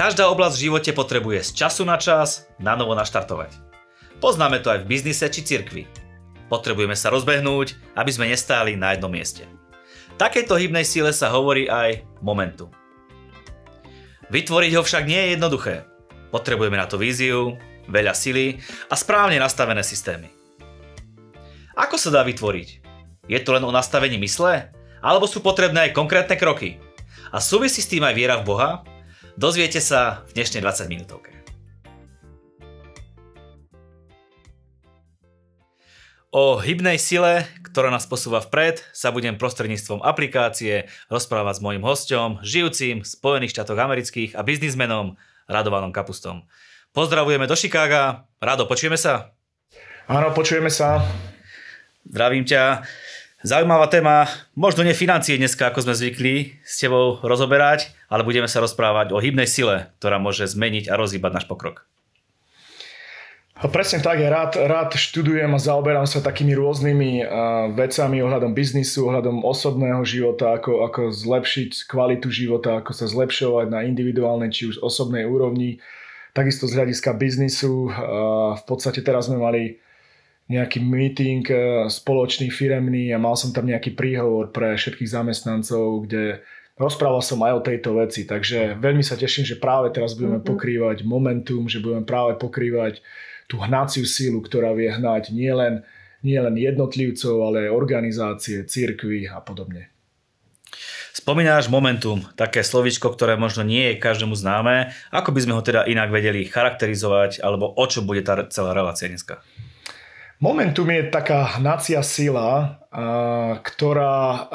Každá oblasť v živote potrebuje z času na čas na novo naštartovať. Poznáme to aj v biznise či cirkvi. Potrebujeme sa rozbehnúť, aby sme nestáli na jednom mieste. Takejto hybnej síle sa hovorí aj momentum. Vytvoriť ho však nie je jednoduché. Potrebujeme na to víziu, veľa sily a správne nastavené systémy. Ako sa dá vytvoriť? Je to len o nastavení mysle? Alebo sú potrebné aj konkrétne kroky? A súvisí s tým aj viera v Boha? Dozviete sa v dnešnej 20 minútovke. O hybnej sile, ktorá nás posúva vpred, sa budem prostredníctvom aplikácie rozprávať s mojim hostom, žijúcim v Spojených štátoch amerických a biznismenom Radovanom Kapustom. Pozdravujeme do Chicaga. Rado, počujeme sa? Áno, počujeme sa. Zdravím ťa. Zaujímavá téma, možno nie financie dneska, ako sme zvykli s tebou rozoberať, ale budeme sa rozprávať o hybnej sile, ktorá môže zmeniť a rozhýbať náš pokrok. Presne tak, ja rád, rád študujem a zaoberám sa takými rôznymi uh, vecami ohľadom biznisu, ohľadom osobného života, ako, ako zlepšiť kvalitu života, ako sa zlepšovať na individuálnej či už osobnej úrovni. Takisto z hľadiska biznisu. Uh, v podstate teraz sme mali nejaký meeting eh, spoločný, firemný a mal som tam nejaký príhovor pre všetkých zamestnancov, kde rozprával som aj o tejto veci, takže veľmi sa teším, že práve teraz budeme mm-hmm. pokrývať momentum, že budeme práve pokrývať tú hnaciu sílu, ktorá vie hnať nielen, nielen jednotlivcov, ale aj organizácie, církvy a podobne. Spomínáš momentum, také slovičko, ktoré možno nie je každému známe. Ako by sme ho teda inak vedeli charakterizovať, alebo o čo bude tá celá relácia dneska? Momentum je taká hnacia sila, ktorá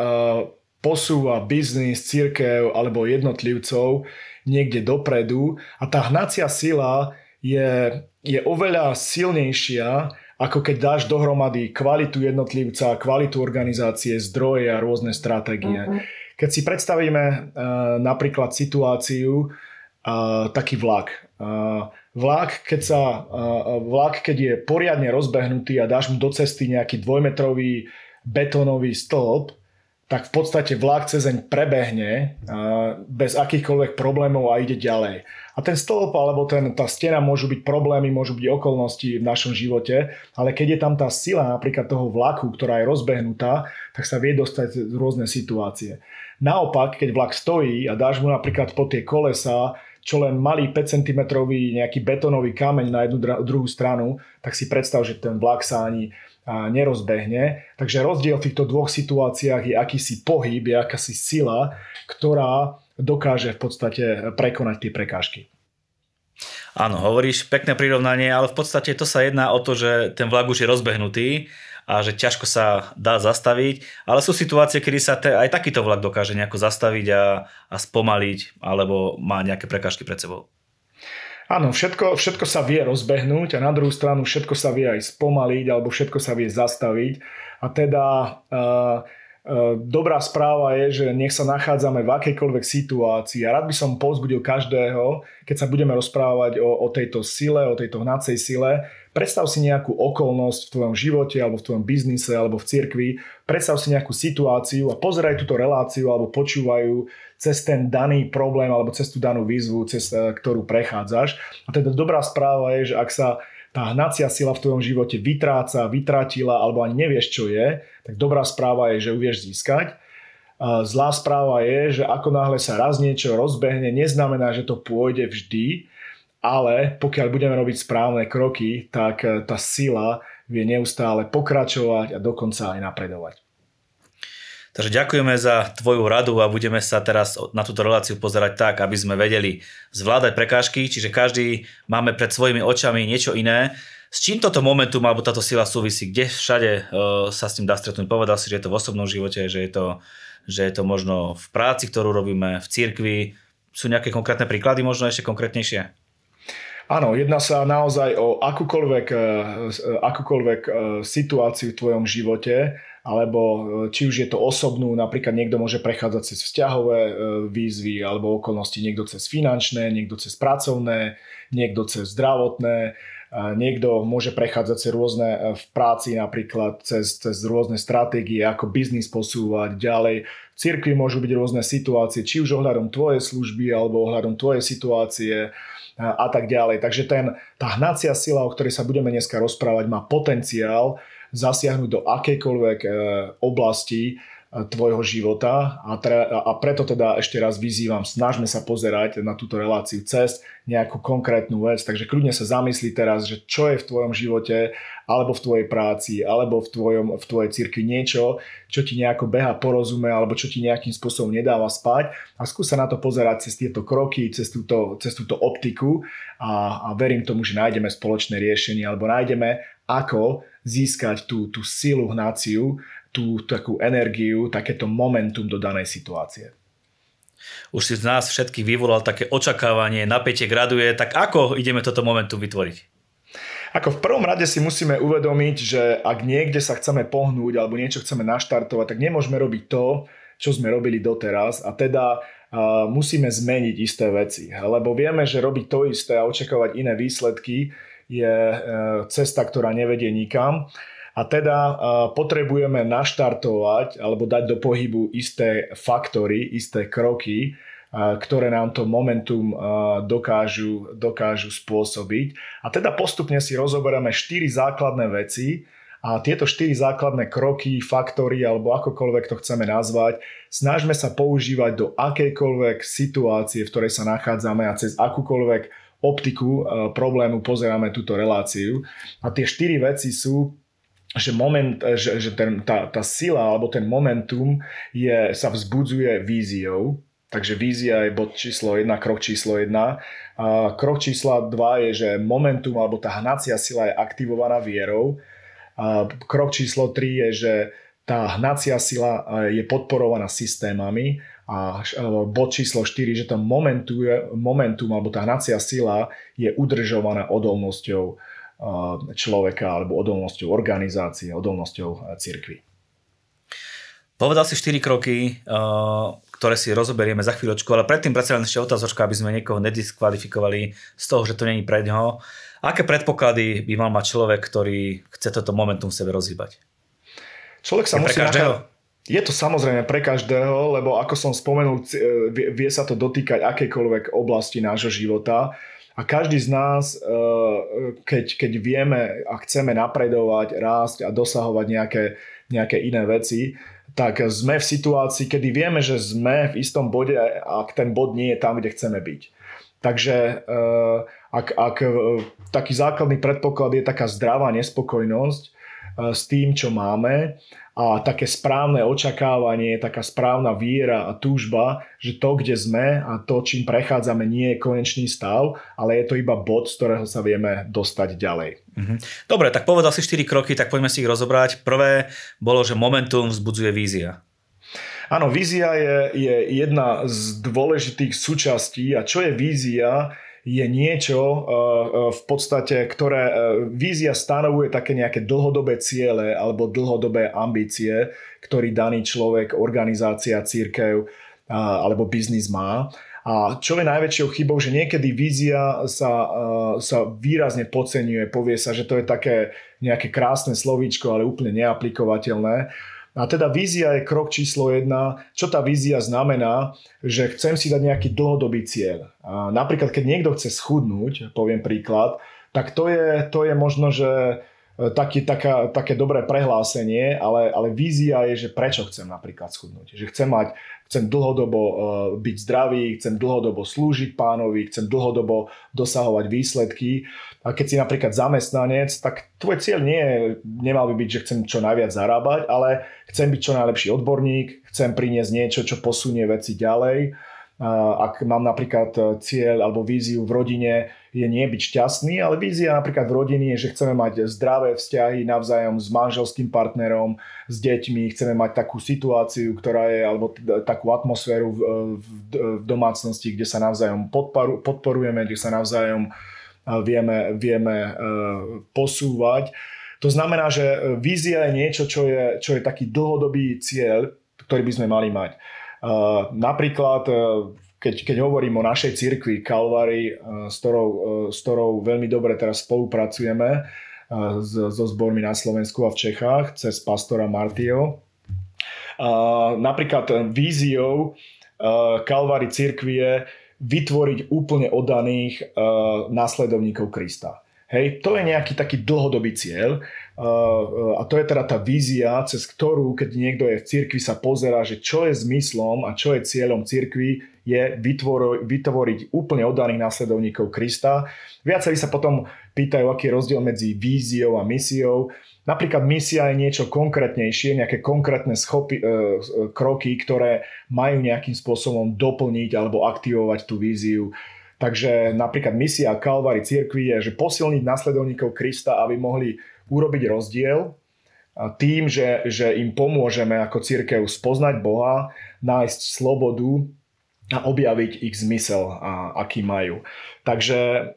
posúva biznis, církev alebo jednotlivcov niekde dopredu a tá hnacia sila je, je oveľa silnejšia, ako keď dáš dohromady kvalitu jednotlivca, kvalitu organizácie, zdroje a rôzne stratégie. Uh-huh. Keď si predstavíme uh, napríklad situáciu, uh, taký vlak. Uh, vlak, keď, sa, vlak, keď je poriadne rozbehnutý a dáš mu do cesty nejaký dvojmetrový betónový stĺp, tak v podstate vlak cezeň prebehne bez akýchkoľvek problémov a ide ďalej. A ten stĺp alebo ten, tá stena môžu byť problémy, môžu byť okolnosti v našom živote, ale keď je tam tá sila napríklad toho vlaku, ktorá je rozbehnutá, tak sa vie dostať z rôzne situácie. Naopak, keď vlak stojí a dáš mu napríklad po tie kolesa čo len malý 5 cm nejaký betónový kameň na jednu druhú stranu, tak si predstav, že ten vlak sa ani nerozbehne. Takže rozdiel v týchto dvoch situáciách je akýsi pohyb, je akási sila, ktorá dokáže v podstate prekonať tie prekážky. Áno, hovoríš pekné prirovnanie, ale v podstate to sa jedná o to, že ten vlak už je rozbehnutý a že ťažko sa dá zastaviť, ale sú situácie, kedy sa te, aj takýto vlak dokáže nejako zastaviť a, a spomaliť alebo má nejaké prekážky pred sebou. Áno, všetko, všetko sa vie rozbehnúť a na druhú stranu všetko sa vie aj spomaliť alebo všetko sa vie zastaviť. A teda uh, dobrá správa je, že nech sa nachádzame v akejkoľvek situácii. A rád by som povzbudil každého, keď sa budeme rozprávať o, o tejto sile, o tejto hnacej sile, Predstav si nejakú okolnosť v tvojom živote, alebo v tvojom biznise, alebo v cirkvi. Predstav si nejakú situáciu a pozeraj túto reláciu, alebo počúvajú cez ten daný problém, alebo cez tú danú výzvu, cez eh, ktorú prechádzaš. A teda dobrá správa je, že ak sa tá hnacia sila v tvojom živote vytráca, vytratila, alebo ani nevieš, čo je, tak dobrá správa je, že ju vieš získať. Zlá správa je, že ako náhle sa raz niečo rozbehne, neznamená, že to pôjde vždy, ale pokiaľ budeme robiť správne kroky, tak eh, tá sila vie neustále pokračovať a dokonca aj napredovať. Takže ďakujeme za tvoju radu a budeme sa teraz na túto reláciu pozerať tak, aby sme vedeli zvládať prekážky, čiže každý máme pred svojimi očami niečo iné. S čím toto momentum alebo táto sila súvisí? Kde všade uh, sa s tým dá stretnúť? Povedal si, že je to v osobnom živote, že je to, že je to možno v práci, ktorú robíme, v cirkvi. Sú nejaké konkrétne príklady, možno ešte konkrétnejšie? Áno, jedná sa naozaj o akúkoľvek, e, akúkoľvek e, situáciu v tvojom živote, alebo e, či už je to osobnú, napríklad niekto môže prechádzať cez vzťahové výzvy alebo okolnosti, niekto cez finančné, niekto cez pracovné, niekto cez zdravotné. Niekto môže prechádzať cez rôzne e, v práci napríklad cez, cez rôzne stratégie, ako biznis posúvať ďalej. V cirkvi môžu byť rôzne situácie, či už ohľadom tvojej služby alebo ohľadom tvojej situácie a tak ďalej. Takže ten, tá hnacia sila, o ktorej sa budeme dneska rozprávať, má potenciál zasiahnuť do akejkoľvek e, oblasti tvojho života. A, tre, a preto teda ešte raz vyzývam, snažme sa pozerať na túto reláciu cez nejakú konkrétnu vec, takže kľudne sa zamyslí teraz, že čo je v tvojom živote alebo v tvojej práci, alebo v, tvojom, v tvojej cirkvi niečo, čo ti nejako beha porozume, alebo čo ti nejakým spôsobom nedáva spať. A skús sa na to pozerať cez tieto kroky, cez túto, cez túto optiku. A, a verím tomu, že nájdeme spoločné riešenie alebo nájdeme ako získať tú, tú silu hnáciu tú takú energiu, takéto momentum do danej situácie. Už si z nás všetkých vyvolal také očakávanie, napätie graduje, tak ako ideme toto momentum vytvoriť? Ako v prvom rade si musíme uvedomiť, že ak niekde sa chceme pohnúť alebo niečo chceme naštartovať, tak nemôžeme robiť to, čo sme robili doteraz a teda uh, musíme zmeniť isté veci. Lebo vieme, že robiť to isté a očakávať iné výsledky je uh, cesta, ktorá nevedie nikam. A teda potrebujeme naštartovať alebo dať do pohybu isté faktory, isté kroky, ktoré nám to momentum dokážu, dokážu spôsobiť. A teda postupne si rozoberieme štyri základné veci a tieto štyri základné kroky, faktory alebo akokoľvek to chceme nazvať, snažme sa používať do akejkoľvek situácie, v ktorej sa nachádzame a cez akúkoľvek optiku problému pozeráme túto reláciu. A tie štyri veci sú že, moment, že, že ten, tá, tá sila alebo ten momentum je, sa vzbudzuje víziou, takže vízia je bod číslo 1, krok číslo 1. A krok číslo 2 je, že momentum alebo tá hnacia sila je aktivovaná vierou. A krok číslo 3 je, že tá hnacia sila je podporovaná systémami a bod číslo 4, že to momentum, momentum alebo tá hnacia sila je udržovaná odolnosťou človeka alebo odolnosťou organizácie, odolnosťou cirkvy. Povedal si 4 kroky, ktoré si rozoberieme za chvíľočku, ale predtým predsa len ešte otázočka, aby sme niekoho nediskvalifikovali z toho, že to není pre ňoho. Aké predpoklady by mal mať človek, ktorý chce toto momentum v sebe rozhýbať? Človek sa musí nachádzať... Je to samozrejme pre každého, lebo ako som spomenul, vie, vie sa to dotýkať akejkoľvek oblasti nášho života. A každý z nás, eh, keď, keď vieme a chceme napredovať, rásť a dosahovať nejaké, nejaké iné veci, tak sme v situácii, kedy vieme, že sme v istom bode, ak ten bod nie je tam, kde chceme byť. Takže eh, ak, ak taký základný predpoklad je taká zdravá nespokojnosť s tým, čo máme a také správne očakávanie, taká správna viera a túžba, že to, kde sme a to, čím prechádzame, nie je konečný stav, ale je to iba bod, z ktorého sa vieme dostať ďalej. Mhm. Dobre, tak povedal si 4 kroky, tak poďme si ich rozobrať. Prvé bolo, že momentum vzbudzuje vízia. Áno, vízia je, je jedna z dôležitých súčastí a čo je vízia? Je niečo eh, eh, v podstate, ktoré eh, vízia stanovuje také nejaké dlhodobé ciele alebo dlhodobé ambície, ktorý daný človek, organizácia, církev alebo biznis má. A čo je najväčšou chybou, že niekedy vízia sa, sa výrazne podceňuje, povie sa, že to je také nejaké krásne slovíčko, ale úplne neaplikovateľné. A teda vízia je krok číslo jedna. Čo tá vízia znamená? Že chcem si dať nejaký dlhodobý cieľ. A napríklad, keď niekto chce schudnúť, poviem príklad, tak to je, to je možno, že taký, taká, také dobré prehlásenie, ale, ale vízia je, že prečo chcem napríklad schudnúť. Že chcem mať, chcem dlhodobo uh, byť zdravý, chcem dlhodobo slúžiť pánovi, chcem dlhodobo dosahovať výsledky a keď si napríklad zamestnanec, tak tvoj cieľ nie je, nemal by byť, že chcem čo najviac zarábať, ale chcem byť čo najlepší odborník, chcem priniesť niečo, čo posunie veci ďalej. Ak mám napríklad e, cieľ alebo víziu v rodine, je nie byť šťastný, ale vízia napríklad v rodine je, že chceme mať zdravé vzťahy navzájom s manželským partnerom, s deťmi, chceme mať takú situáciu, ktorá je, alebo takú atmosféru v, v, v domácnosti, kde sa navzájom podporujeme, kde sa navzájom uh, vieme, vieme e, posúvať. To znamená, že vízia je niečo, čo je, čo je taký dlhodobý cieľ, ktorý by sme mali mať. E, napríklad e, keď, keď hovorím o našej cirkvi Kalvary, s ktorou, s ktorou veľmi dobre teraz spolupracujeme so zbormi na Slovensku a v Čechách cez pastora Martio. Napríklad víziou Kalvary cirkvi je vytvoriť úplne oddaných následovníkov Krista. Hej, to je nejaký taký dlhodobý cieľ a to je teda tá vízia, cez ktorú, keď niekto je v cirkvi, sa pozera, že čo je zmyslom a čo je cieľom cirkvi, je vytvor, vytvoriť úplne oddaných následovníkov Krista. Viacerí sa potom pýtajú, aký je rozdiel medzi víziou a misiou. Napríklad misia je niečo konkrétnejšie, nejaké konkrétne schopy, e, kroky, ktoré majú nejakým spôsobom doplniť alebo aktivovať tú víziu. Takže napríklad misia Kalvary cirkvi je, že posilniť nasledovníkov Krista, aby mohli urobiť rozdiel tým, že, že im pomôžeme ako církev spoznať Boha, nájsť slobodu a objaviť ich zmysel, a, aký majú. Takže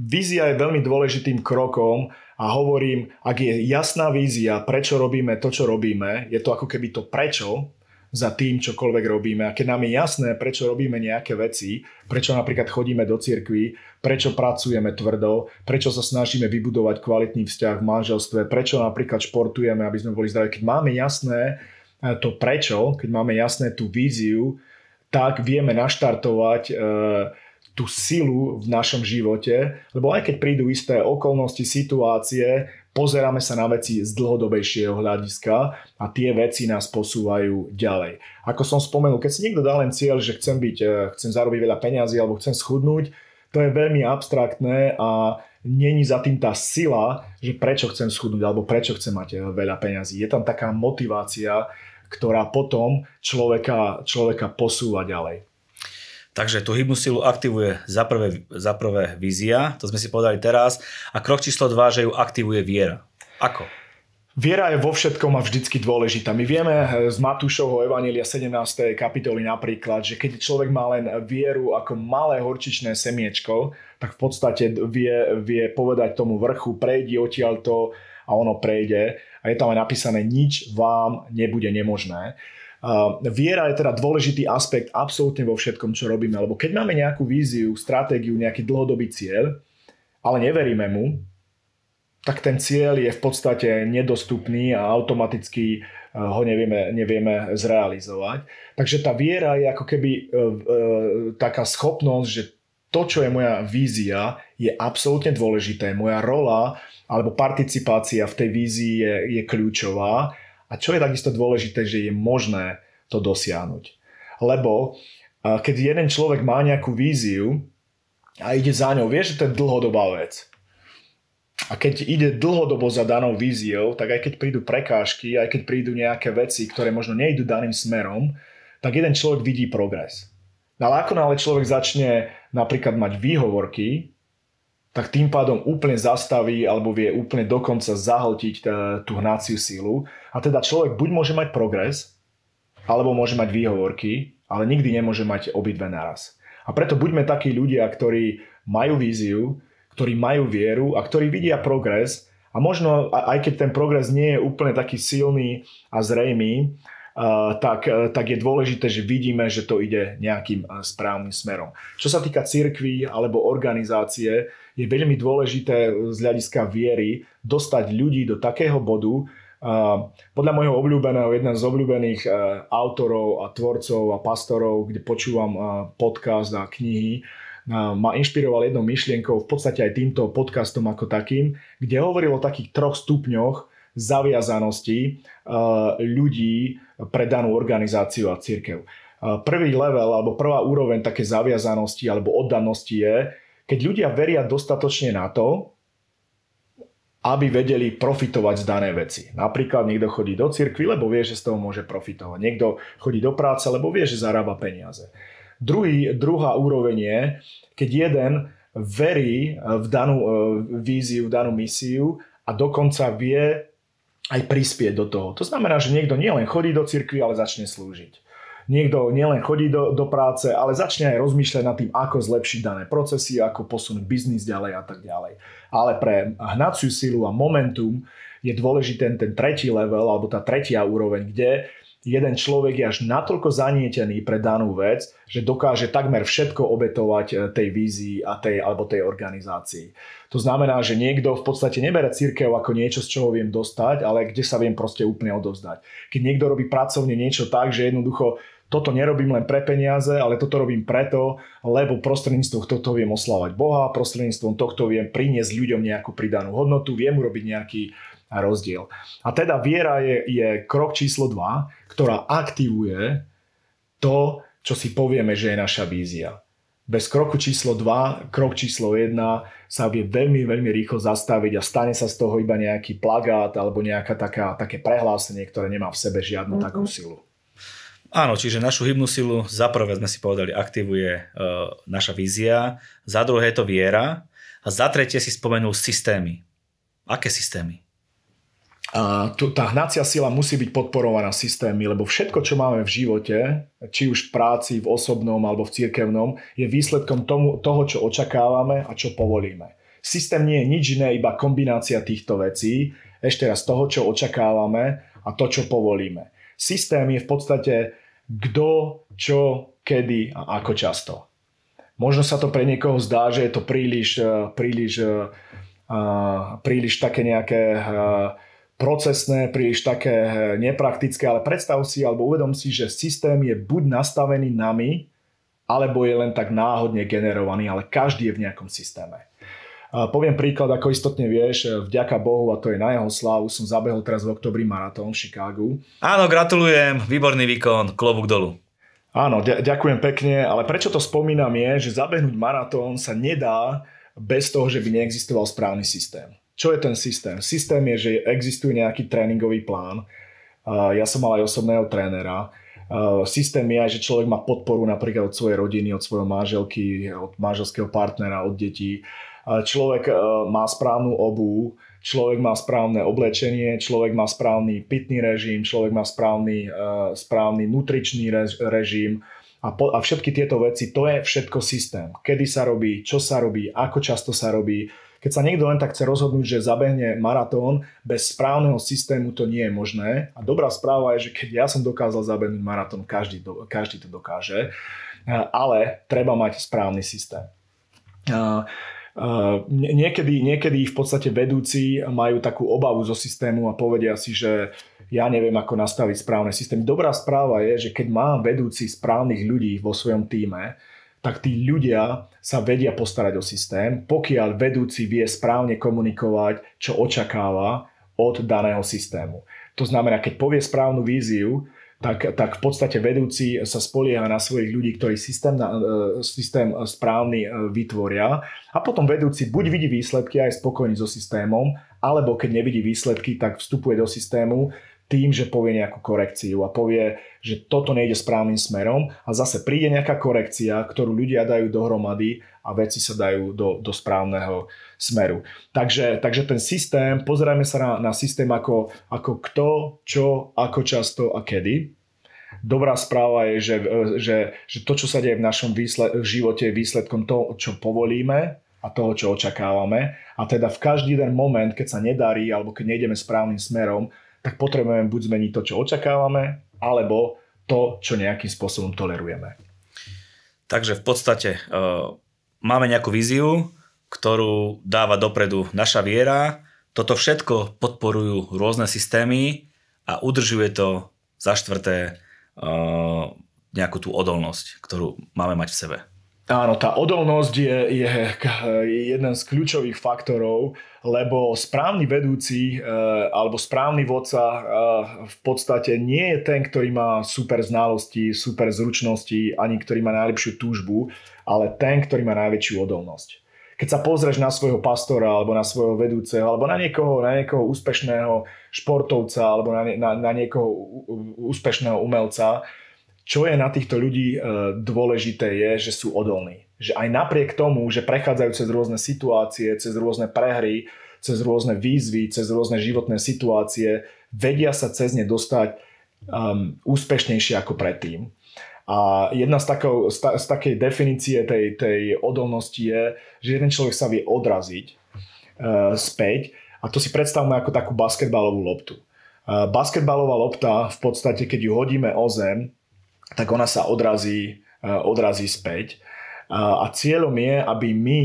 vízia je veľmi dôležitým krokom a hovorím, ak je jasná vízia, prečo robíme to, čo robíme, je to ako keby to prečo, za tým, čokoľvek robíme. A keď nám je jasné, prečo robíme nejaké veci, prečo napríklad chodíme do cirkvi, prečo pracujeme tvrdo, prečo sa snažíme vybudovať kvalitný vzťah v manželstve, prečo napríklad športujeme, aby sme boli zdraví. Keď máme jasné eh, to prečo, keď máme jasné tú víziu, tak vieme naštartovať e, tú silu v našom živote, lebo aj keď prídu isté okolnosti, situácie, pozeráme sa na veci z dlhodobejšieho hľadiska a tie veci nás posúvajú ďalej. Ako som spomenul, keď si niekto dá len cieľ, že chcem, byť, e, chcem zarobiť veľa peňazí alebo chcem schudnúť, to je veľmi abstraktné a není za tým tá sila, že prečo chcem schudnúť alebo prečo chcem mať e, veľa peňazí. Je tam taká motivácia, ktorá potom človeka, človeka posúva ďalej. Takže tú hybnú silu aktivuje za prvé, za prvé vízia, to sme si povedali teraz, a krok číslo 2, že ju aktivuje viera. Ako? Viera je vo všetkom a vždycky dôležitá. My vieme z Matúšovho Evanília 17. kapitoly napríklad, že keď človek má len vieru ako malé horčičné semiečko, tak v podstate vie, vie povedať tomu vrchu, prejdi odtiaľto a ono prejde. A je tam aj napísané, nič vám nebude nemožné. Viera je teda dôležitý aspekt absolútne vo všetkom, čo robíme, lebo keď máme nejakú víziu, stratégiu, nejaký dlhodobý cieľ, ale neveríme mu, tak ten cieľ je v podstate nedostupný a automaticky e, ho nevieme, nevieme zrealizovať. Takže tá viera je ako keby e, e, taká schopnosť, že to, čo je moja vízia, je absolútne dôležité. Moja rola alebo participácia v tej vízii je, je kľúčová a čo je takisto dôležité, že je možné to dosiahnuť. Lebo keď jeden človek má nejakú víziu a ide za ňou, vie, že to je dlhodobá vec. A keď ide dlhodobo za danou víziou, tak aj keď prídu prekážky, aj keď prídu nejaké veci, ktoré možno nejdu daným smerom, tak jeden človek vidí progres. No ale ako nále človek začne napríklad mať výhovorky, tak tým pádom úplne zastaví alebo vie úplne dokonca zahltiť e, tú hnáciu sílu. A teda človek buď môže mať progres, alebo môže mať výhovorky, ale nikdy nemôže mať obidve naraz. A preto buďme takí ľudia, ktorí majú víziu, ktorí majú vieru a ktorí vidia progres a možno aj keď ten progres nie je úplne taký silný a zrejmý, tak, e, tak je dôležité, že vidíme, že to ide nejakým e, správnym smerom. Čo sa týka cirkví alebo organizácie, je veľmi dôležité z hľadiska viery dostať ľudí do takého bodu, podľa môjho obľúbeného, jeden z obľúbených autorov a tvorcov a pastorov, kde počúvam podcast a knihy, ma inšpiroval jednou myšlienkou, v podstate aj týmto podcastom ako takým, kde hovoril o takých troch stupňoch zaviazanosti ľudí pre danú organizáciu a církev. Prvý level alebo prvá úroveň také zaviazanosti alebo oddanosti je, keď ľudia veria dostatočne na to, aby vedeli profitovať z danej veci. Napríklad niekto chodí do cirkvi, lebo vie, že z toho môže profitovať. Niekto chodí do práce, lebo vie, že zarába peniaze. Druhý, druhá úroveň je, keď jeden verí v danú víziu, v danú misiu a dokonca vie aj prispieť do toho. To znamená, že niekto nielen chodí do cirkvi, ale začne slúžiť. Niekto nielen chodí do, do práce, ale začne aj rozmýšľať nad tým, ako zlepšiť dané procesy, ako posunúť biznis ďalej a tak ďalej. Ale pre hnaciu silu a momentum je dôležitý ten, ten tretí level, alebo tá tretia úroveň, kde jeden človek je až natoľko zanietený pre danú vec, že dokáže takmer všetko obetovať e, tej vízii a tej, alebo tej organizácii. To znamená, že niekto v podstate nebere církev ako niečo, z čoho viem dostať, ale kde sa viem proste úplne odovzdať. Keď niekto robí pracovne niečo tak, že jednoducho toto nerobím len pre peniaze, ale toto robím preto, lebo prostredníctvom tohto viem oslávať Boha, prostredníctvom tohto viem priniesť ľuďom nejakú pridanú hodnotu, viem urobiť nejaký rozdiel. A teda viera je, je krok číslo 2, ktorá aktivuje to, čo si povieme, že je naša vízia. Bez kroku číslo 2, krok číslo 1 sa vie veľmi, veľmi rýchlo zastaviť a stane sa z toho iba nejaký plagát alebo nejaká taká, také prehlásenie, ktoré nemá v sebe žiadnu mm-hmm. takú silu. Áno, čiže našu hybnú silu za prvé sme si povedali aktivuje uh, naša vízia, za druhé je to viera a za tretie si spomenul systémy. Aké systémy? Tu, tá hnacia sila musí byť podporovaná systémy, lebo všetko, čo máme v živote, či už v práci, v osobnom alebo v cirkevnom, je výsledkom tomu, toho, čo očakávame a čo povolíme. Systém nie je nič iné, iba kombinácia týchto vecí, ešte raz toho, čo očakávame a to, čo povolíme. Systém je v podstate kto, čo, kedy a ako často. Možno sa to pre niekoho zdá, že je to príliš, eh, príliš, uh, príliš také nejaké procesné, príliš také nepraktické, ale predstav si alebo uvedom si, že systém je buď nastavený nami, alebo je len tak náhodne generovaný, ale každý je v nejakom systéme. Poviem príklad, ako istotne vieš, vďaka Bohu, a to je na jeho slávu, som zabehol teraz v oktobri maratón v Chicagu. Áno, gratulujem, výborný výkon, klobúk dolu. Áno, ďakujem pekne, ale prečo to spomínam je, že zabehnúť maratón sa nedá bez toho, že by neexistoval správny systém. Čo je ten systém? Systém je, že existuje nejaký tréningový plán. Ja som mal aj osobného trénera. Systém je aj, že človek má podporu napríklad od svojej rodiny, od svojho manželky, od manželského partnera, od detí človek e, má správnu obu, človek má správne oblečenie, človek má správny pitný režim, človek má správny, e, správny nutričný režim a, po, a všetky tieto veci, to je všetko systém. Kedy sa robí, čo sa robí, ako často sa robí. Keď sa niekto len tak chce rozhodnúť, že zabehne maratón, bez správneho systému to nie je možné. A dobrá správa je, že keď ja som dokázal zabehnúť maratón, každý, každý to dokáže. Ale treba mať správny systém niekedy, niekedy v podstate vedúci majú takú obavu zo systému a povedia si, že ja neviem, ako nastaviť správne systémy. Dobrá správa je, že keď mám vedúci správnych ľudí vo svojom týme, tak tí ľudia sa vedia postarať o systém, pokiaľ vedúci vie správne komunikovať, čo očakáva od daného systému. To znamená, keď povie správnu víziu, tak, tak v podstate vedúci sa spolieha na svojich ľudí, ktorí systém, e, systém správny e, vytvoria a potom vedúci buď vidí výsledky a je spokojný so systémom, alebo keď nevidí výsledky, tak vstupuje do systému tým, že povie nejakú korekciu a povie, že toto nejde správnym smerom a zase príde nejaká korekcia, ktorú ľudia dajú dohromady a veci sa dajú do, do správneho smeru. Takže, takže ten systém, pozerajme sa na, na systém ako, ako kto, čo, ako často a kedy. Dobrá správa je, že, že, že to, čo sa deje v našom výsled, v živote, je výsledkom toho, čo povolíme a toho, čo očakávame. A teda v každý jeden moment, keď sa nedarí alebo keď nejdeme správnym smerom, tak potrebujeme buď zmeniť to, čo očakávame, alebo to, čo nejakým spôsobom tolerujeme. Takže v podstate uh máme nejakú víziu, ktorú dáva dopredu naša viera. Toto všetko podporujú rôzne systémy a udržuje to za štvrté uh, nejakú tú odolnosť, ktorú máme mať v sebe. Áno, tá odolnosť je, je jeden z kľúčových faktorov, lebo správny vedúci eh, alebo správny vodca eh, v podstate nie je ten, ktorý má super znalosti, super zručnosti, ani ktorý má najlepšiu túžbu, ale ten, ktorý má najväčšiu odolnosť. Keď sa pozrieš na svojho pastora alebo na svojho vedúceho alebo na niekoho, na niekoho úspešného športovca alebo na, na, na niekoho úspešného umelca, čo je na týchto ľudí e, dôležité je, že sú odolní. Že aj napriek tomu, že prechádzajú cez rôzne situácie, cez rôzne prehry, cez rôzne výzvy, cez rôzne životné situácie, vedia sa cez ne dostať um, úspešnejšie ako predtým. A jedna z, takou, z, ta, z takej definície tej, tej odolnosti je, že jeden človek sa vie odraziť uh, späť a to si predstavme ako takú basketbalovú loptu. Basketbalová lopta, v podstate, keď ju hodíme o zem, tak ona sa odrazí, odrazí späť. A cieľom je, aby my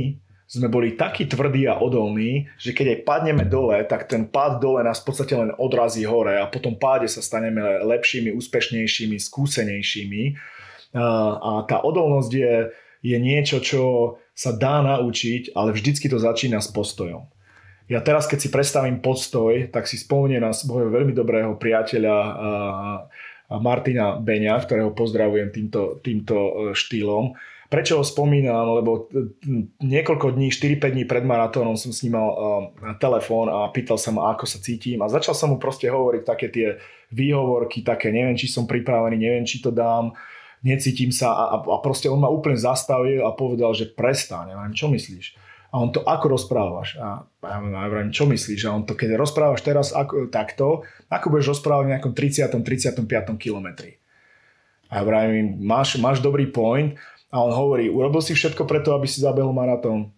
sme boli takí tvrdí a odolní, že keď aj padneme dole, tak ten pád dole nás v podstate len odrazí hore a potom páde sa staneme lepšími, úspešnejšími, skúsenejšími. A tá odolnosť je, je niečo, čo sa dá naučiť, ale vždycky to začína s postojom. Ja teraz, keď si predstavím postoj, tak si spomeniem na svojho veľmi dobrého priateľa Martina Beňa, ktorého pozdravujem týmto, týmto e, štýlom Prečo ho spomínam? Lebo niekoľko dní, 4-5 dní pred maratónom som s ním mal uh, telefón a pýtal sa ma, ako sa cítim a začal som mu proste hovoriť také tie výhovorky, také neviem, či som pripravený, neviem, či to dám, necítim sa a, a proste on ma úplne zastavil a povedal, že prestaň, neviem, čo myslíš? A on to, ako rozprávaš? A ja hovorím, čo myslíš? A on to, keď rozprávaš teraz ako, takto, ako budeš rozprávať v nejakom 30. 35. kilometri? A ja hovorím, máš, máš dobrý point, a on hovorí, urobil si všetko preto, aby si zabehol maratón?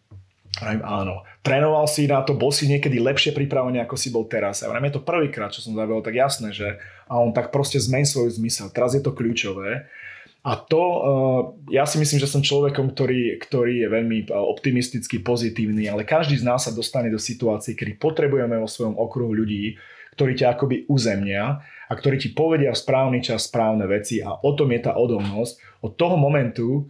Hovorím, áno. Trénoval si na to, bol si niekedy lepšie pripravený, ako si bol teraz. A hovorím, je to prvýkrát, čo som zabehol, tak jasné, že a on tak proste zmen svoj zmysel. Teraz je to kľúčové. A to, uh, ja si myslím, že som človekom, ktorý, ktorý je veľmi uh, optimistický, pozitívny, ale každý z nás sa dostane do situácií, kedy potrebujeme vo svojom okruhu ľudí, ktorí ťa akoby uzemnia a ktorí ti povedia v správny čas správne veci a o tom je tá odolnosť. Od toho momentu,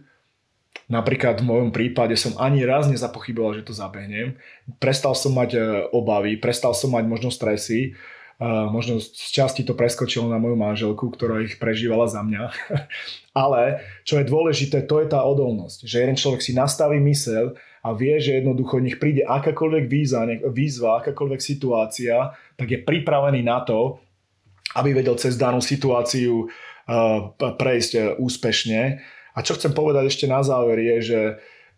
Napríklad v mojom prípade som ani raz nezapochyboval, že to zabehnem. Prestal som mať e, obavy, prestal som mať možno stresy, možno z časti to preskočilo na moju manželku, ktorá ich prežívala za mňa. Ale čo je dôležité, to je tá odolnosť. Že jeden človek si nastaví mysel a vie, že jednoducho nech príde akákoľvek výzva, výzva akákoľvek situácia, tak je pripravený na to, aby vedel cez danú situáciu uh, prejsť uh, úspešne a čo chcem povedať ešte na záver je, že,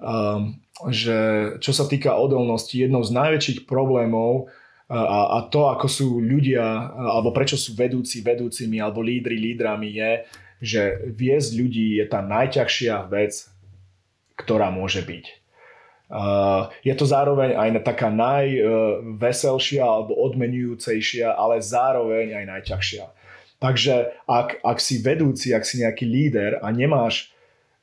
um, že čo sa týka odolnosti, jednou z najväčších problémov a, a to, ako sú ľudia, alebo prečo sú vedúci vedúcimi, alebo lídry lídrami je, že viesť ľudí je tá najťažšia vec, ktorá môže byť. Je to zároveň aj taká najveselšia alebo odmenujúcejšia, ale zároveň aj najťažšia. Takže ak, ak si vedúci, ak si nejaký líder a nemáš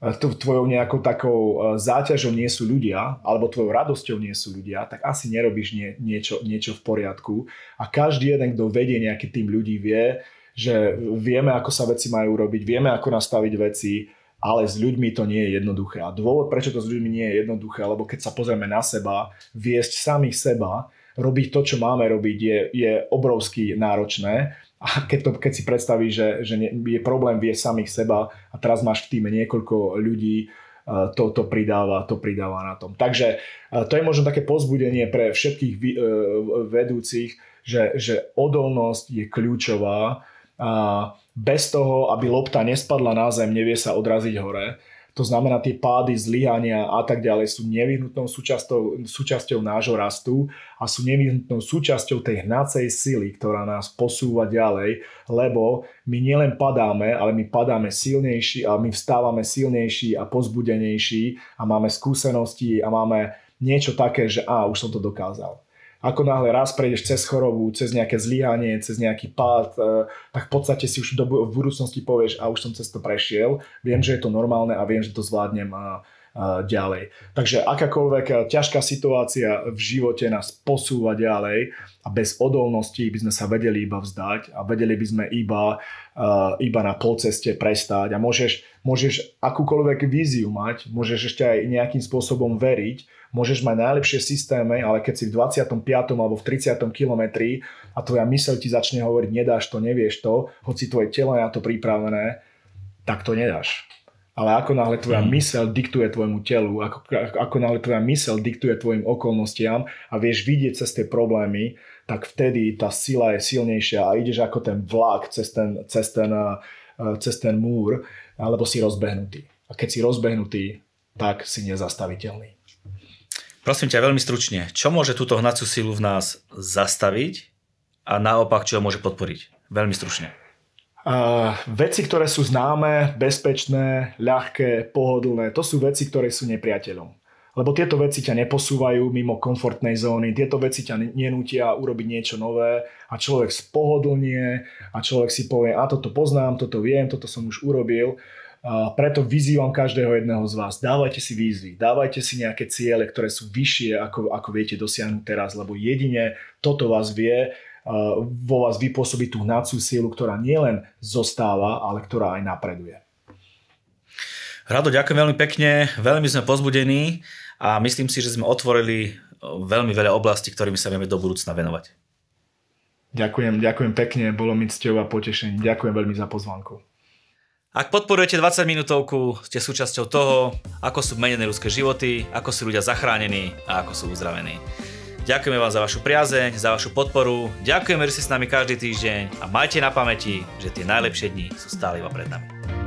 tvojou nejakou takou e, záťažou nie sú ľudia, alebo tvojou radosťou nie sú ľudia, tak asi nerobíš nie, niečo, niečo v poriadku. A každý jeden, kto vedie nejaký tým ľudí, vie, že vieme, ako sa veci majú robiť, vieme, ako nastaviť veci, ale s ľuďmi to nie je jednoduché. A dôvod, prečo to s ľuďmi nie je jednoduché, lebo keď sa pozrieme na seba, viesť samých seba, robiť to, čo máme robiť, je, je obrovsky náročné a keď, to, keď si predstavíš, že, že je problém vie samých seba a teraz máš v týme niekoľko ľudí, to, to pridáva, to pridáva na tom. Takže to je možno také pozbudenie pre všetkých e, vedúcich, že, že odolnosť je kľúčová. Bez toho, aby lopta nespadla na zem, nevie sa odraziť hore to znamená, tie pády, zlyhania a tak ďalej sú nevyhnutnou súčasťou, súčasťou nášho rastu a sú nevyhnutnou súčasťou tej hnacej sily, ktorá nás posúva ďalej, lebo my nielen padáme, ale my padáme silnejší a my vstávame silnejší a pozbudenejší a máme skúsenosti a máme niečo také, že a už som to dokázal ako náhle raz prejdeš cez chorobu, cez nejaké zlyhanie, cez nejaký pád, e, tak v podstate si už v budúcnosti povieš, a už som cez to prešiel, viem, že je to normálne a viem, že to zvládnem ďalej. Takže akákoľvek e, ťažká situácia v živote nás posúva ďalej a bez odolnosti by sme sa vedeli iba vzdať a vedeli by sme iba, uh, iba na polceste prestať a môžeš, môžeš akúkoľvek víziu mať, môžeš ešte aj nejakým spôsobom veriť, môžeš mať najlepšie systémy, ale keď si v 25. alebo v 30. kilometri a tvoja myseľ ti začne hovoriť nedáš to, nevieš to, hoci tvoje telo je na to pripravené, tak to nedáš. Ale ako náhle tvoja mm. myseľ diktuje tvojmu telu, ako, ako náhle tvoja myseľ diktuje tvojim okolnostiam a vieš vidieť cez tie problémy, tak vtedy tá sila je silnejšia a ideš ako ten vlak cez ten, cez ten, eh, cez ten múr, alebo si rozbehnutý. A keď si rozbehnutý, tak si nezastaviteľný. Prosím ťa veľmi stručne, čo môže túto hnacú silu v nás zastaviť a naopak, čo ho môže podporiť? Veľmi stručne. Uh, veci, ktoré sú známe, bezpečné, ľahké, pohodlné, to sú veci, ktoré sú nepriateľom. Lebo tieto veci ťa neposúvajú mimo komfortnej zóny, tieto veci ťa nenútia urobiť niečo nové a človek spohodlnie a človek si povie, a toto poznám, toto viem, toto som už urobil. A preto vyzývam každého jedného z vás, dávajte si výzvy, dávajte si nejaké ciele, ktoré sú vyššie, ako, ako viete dosiahnuť teraz, lebo jedine toto vás vie vo vás vypôsobiť tú hnaciu sílu, ktorá nielen zostáva, ale ktorá aj napreduje. Rado, ďakujem veľmi pekne, veľmi sme pozbudení a myslím si, že sme otvorili veľmi veľa oblastí, ktorými sa vieme do budúcna venovať. Ďakujem, ďakujem pekne, bolo mi cťou a potešením. Ďakujem veľmi za pozvánku. Ak podporujete 20 minútovku, ste súčasťou toho, ako sú menené ľudské životy, ako sú ľudia zachránení a ako sú uzdravení. Ďakujeme vám za vašu priazeň, za vašu podporu, ďakujeme, že ste s nami každý týždeň a majte na pamäti, že tie najlepšie dni sú stále iba pred nami.